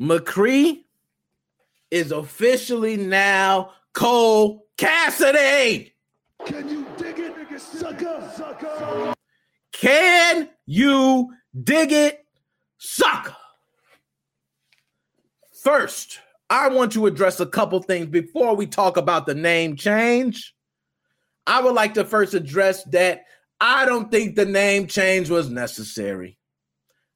McCree is officially now Cole Cassidy. Can you dig it, sucker? sucker? Can you dig it, sucker? First, I want to address a couple things before we talk about the name change. I would like to first address that I don't think the name change was necessary.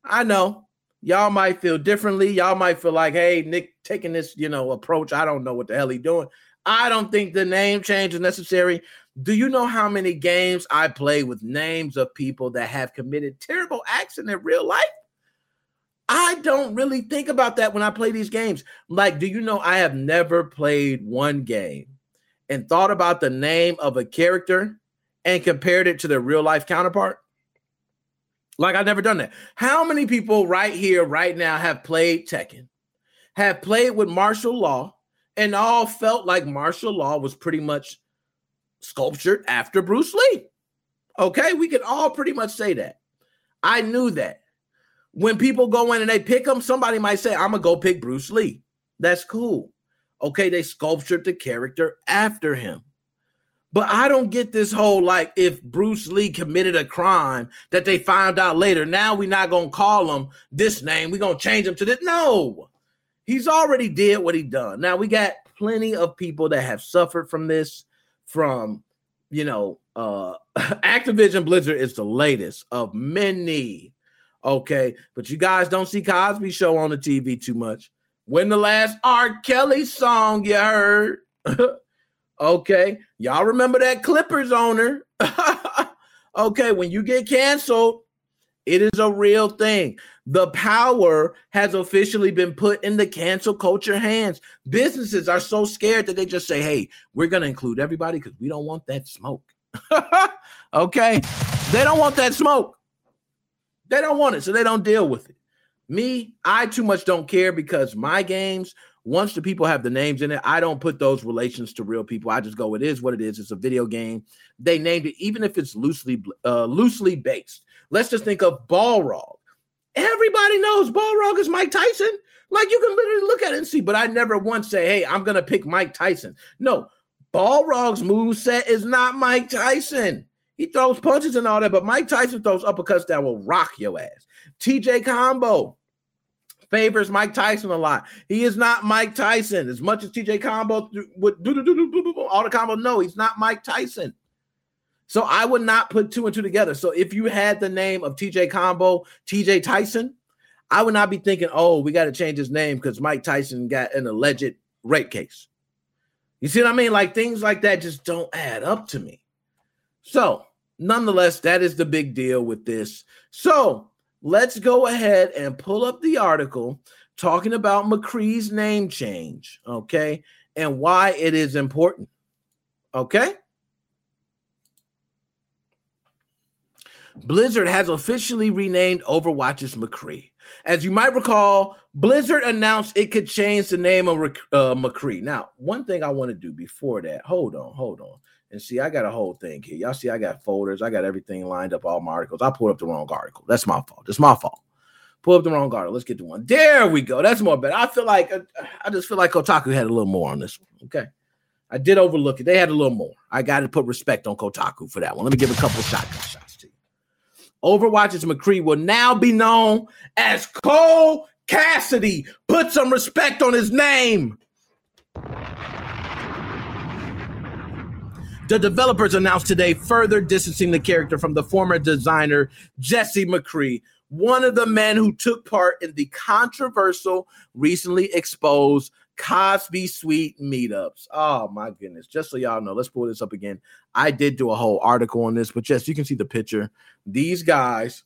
I know y'all might feel differently. Y'all might feel like, hey, Nick taking this, you know, approach. I don't know what the hell he doing. I don't think the name change is necessary. Do you know how many games I play with names of people that have committed terrible acts in their real life? I don't really think about that when I play these games. Like, do you know I have never played one game and thought about the name of a character and compared it to their real life counterpart? Like I've never done that. How many people right here, right now, have played Tekken, have played with Marshall Law, and all felt like Marshall Law was pretty much sculptured after Bruce Lee? Okay, we can all pretty much say that. I knew that. When people go in and they pick them, somebody might say, I'm gonna go pick Bruce Lee. That's cool. Okay, they sculptured the character after him. But I don't get this whole like if Bruce Lee committed a crime that they found out later, now we're not gonna call him this name, we're gonna change him to this. No, he's already did what he done. Now we got plenty of people that have suffered from this, from you know, uh Activision Blizzard is the latest of many. Okay, but you guys don't see Cosby show on the TV too much. When the last R. Kelly song you heard? Okay. Y'all remember that Clippers owner? okay. When you get canceled, it is a real thing. The power has officially been put in the cancel culture hands. Businesses are so scared that they just say, hey, we're going to include everybody because we don't want that smoke. okay. They don't want that smoke. They don't want it. So they don't deal with it. Me, I too much don't care because my games once the people have the names in it, I don't put those relations to real people. I just go, it is what it is. It's a video game. They named it, even if it's loosely uh, loosely based. Let's just think of Balrog. Everybody knows Balrog is Mike Tyson. Like you can literally look at it and see, but I never once say, hey, I'm gonna pick Mike Tyson. No, Balrog's move set is not Mike Tyson. He throws punches and all that, but Mike Tyson throws uppercuts that will rock your ass. TJ Combo favors Mike Tyson a lot. He is not Mike Tyson as much as TJ Combo would all the combo. No, he's not Mike Tyson. So I would not put two and two together. So if you had the name of TJ Combo, TJ Tyson, I would not be thinking, oh, we got to change his name because Mike Tyson got an alleged rape case. You see what I mean? Like things like that just don't add up to me. So, nonetheless, that is the big deal with this. So, let's go ahead and pull up the article talking about McCree's name change, okay, and why it is important. Okay. Blizzard has officially renamed Overwatch's McCree. As you might recall, Blizzard announced it could change the name of uh, McCree. Now, one thing I want to do before that, hold on, hold on. And see, I got a whole thing here. Y'all see, I got folders. I got everything lined up, all my articles. I pulled up the wrong article. That's my fault. It's my fault. Pull up the wrong article. Let's get to one. There we go. That's more better. I feel like uh, I just feel like Kotaku had a little more on this one. Okay. I did overlook it. They had a little more. I got to put respect on Kotaku for that one. Let me give a couple shotgun shots to you. Overwatch's McCree will now be known as Cole Cassidy. Put some respect on his name. The developers announced today further distancing the character from the former designer Jesse McCree, one of the men who took part in the controversial, recently exposed Cosby Suite meetups. Oh my goodness. Just so y'all know, let's pull this up again. I did do a whole article on this, but yes, you can see the picture. These guys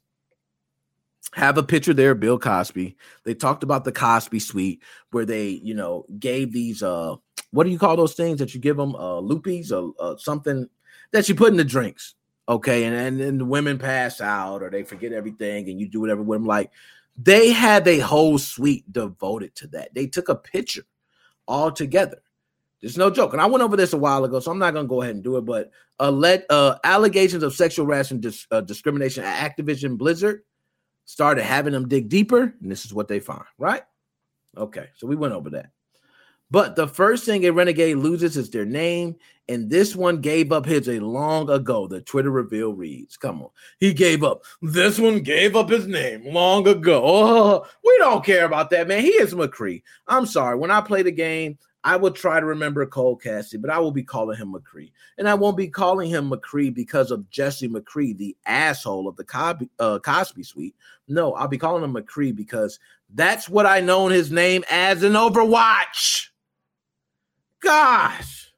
have a picture there bill cosby they talked about the cosby suite where they you know gave these uh what do you call those things that you give them uh loopies or uh, something that you put in the drinks okay and, and then the women pass out or they forget everything and you do whatever with them like they had a whole suite devoted to that they took a picture all together there's no joke and i went over this a while ago so i'm not going to go ahead and do it but uh, let uh allegations of sexual harassment dis- uh, discrimination at activision blizzard started having them dig deeper, and this is what they find, right? Okay, so we went over that. But the first thing a renegade loses is their name, and this one gave up his a long ago. The Twitter reveal reads, "Come on, he gave up. This one gave up his name long ago. Oh, we don't care about that, man. He is McCree. I'm sorry. When I play the game, I will try to remember Cole Cassidy, but I will be calling him McCree. And I won't be calling him McCree because of Jesse McCree, the asshole of the Cosby, uh, Cosby suite. No, I'll be calling him McCree because that's what I known his name as in Overwatch. Gosh.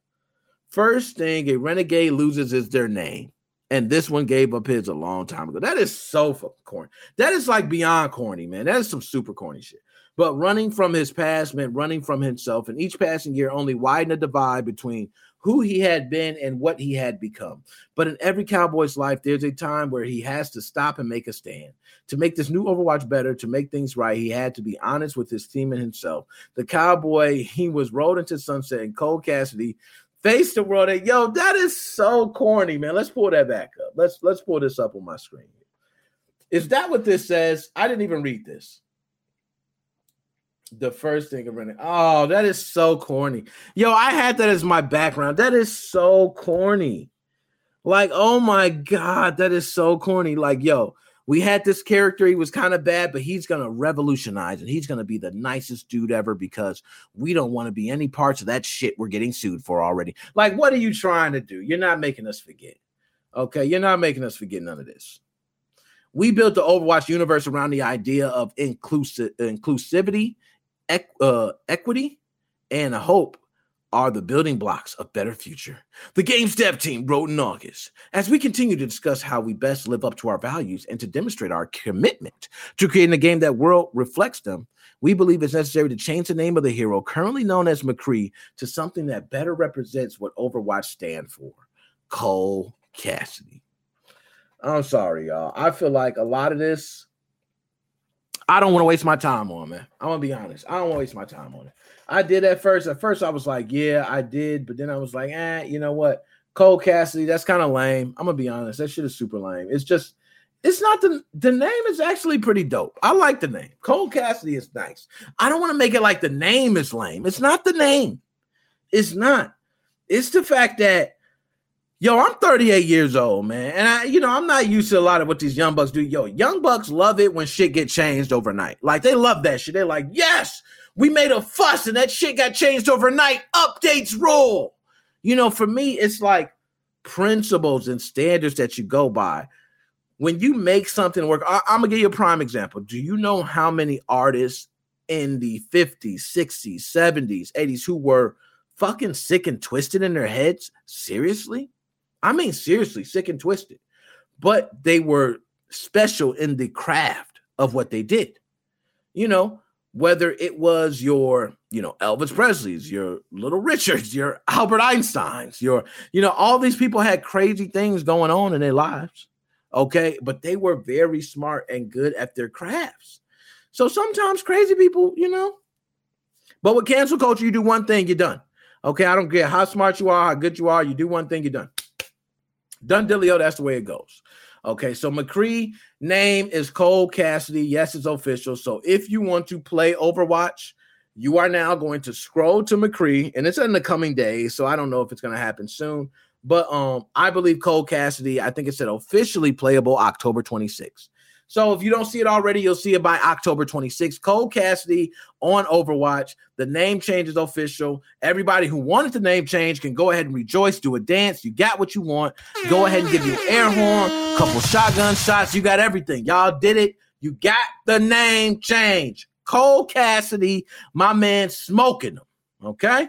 First thing a renegade loses is their name. And this one gave up his a long time ago. That is so fucking corny. That is like beyond corny, man. That is some super corny shit. But running from his past meant running from himself, and each passing year only widened the divide between who he had been and what he had become. But in every Cowboy's life, there's a time where he has to stop and make a stand. To make this new Overwatch better, to make things right, he had to be honest with his team and himself. The Cowboy, he was rolled into sunset, and Cole Cassidy faced the world. And yo, that is so corny, man. Let's pull that back up. Let's let's pull this up on my screen. Is that what this says? I didn't even read this the first thing of running. Oh, that is so corny. Yo, I had that as my background. That is so corny. Like, oh my God, that is so corny. Like, yo, we had this character. He was kind of bad, but he's to revolutionize and he's to be the nicest dude ever because we don't want to be any parts of that shit we're getting sued for already. Like, what are you trying to do? You're not making us forget. Okay. You're not making us forget none of this. We built the Overwatch universe around the idea of inclusive inclusivity uh, equity and hope are the building blocks of better future. The game's dev team wrote in August as we continue to discuss how we best live up to our values and to demonstrate our commitment to creating a game that world reflects them. We believe it's necessary to change the name of the hero currently known as McCree to something that better represents what Overwatch stand for. Cole Cassidy. I'm sorry, y'all. I feel like a lot of this I don't want to waste my time on, man. I'm gonna be honest. I don't want to waste my time on it. I did at first. At first, I was like, yeah, I did, but then I was like, eh, you know what? Cole Cassidy, that's kind of lame. I'm gonna be honest. That shit is super lame. It's just, it's not the the name is actually pretty dope. I like the name. Cole Cassidy is nice. I don't want to make it like the name is lame. It's not the name. It's not. It's the fact that Yo, I'm 38 years old, man. And I, you know, I'm not used to a lot of what these young bucks do. Yo, young bucks love it when shit get changed overnight. Like they love that shit. They're like, yes, we made a fuss and that shit got changed overnight. Updates roll. You know, for me, it's like principles and standards that you go by. When you make something work, I, I'm gonna give you a prime example. Do you know how many artists in the 50s, 60s, 70s, 80s who were fucking sick and twisted in their heads? Seriously? I mean, seriously, sick and twisted. But they were special in the craft of what they did. You know, whether it was your, you know, Elvis Presley's, your Little Richards, your Albert Einstein's, your, you know, all these people had crazy things going on in their lives. Okay. But they were very smart and good at their crafts. So sometimes crazy people, you know, but with cancel culture, you do one thing, you're done. Okay. I don't care how smart you are, how good you are, you do one thing, you're done. Done Dilio, that's the way it goes. Okay, so McCree name is Cole Cassidy. Yes, it's official. So if you want to play Overwatch, you are now going to scroll to McCree, and it's in the coming days. So I don't know if it's going to happen soon, but um, I believe Cole Cassidy. I think it said officially playable October 26th. So if you don't see it already, you'll see it by October 26th. Cole Cassidy on Overwatch. The name change is official. Everybody who wanted the name change can go ahead and rejoice, do a dance. You got what you want. Go ahead and give you air horn, couple shotgun shots. You got everything. Y'all did it. You got the name change. Cole Cassidy, my man, smoking them. Okay.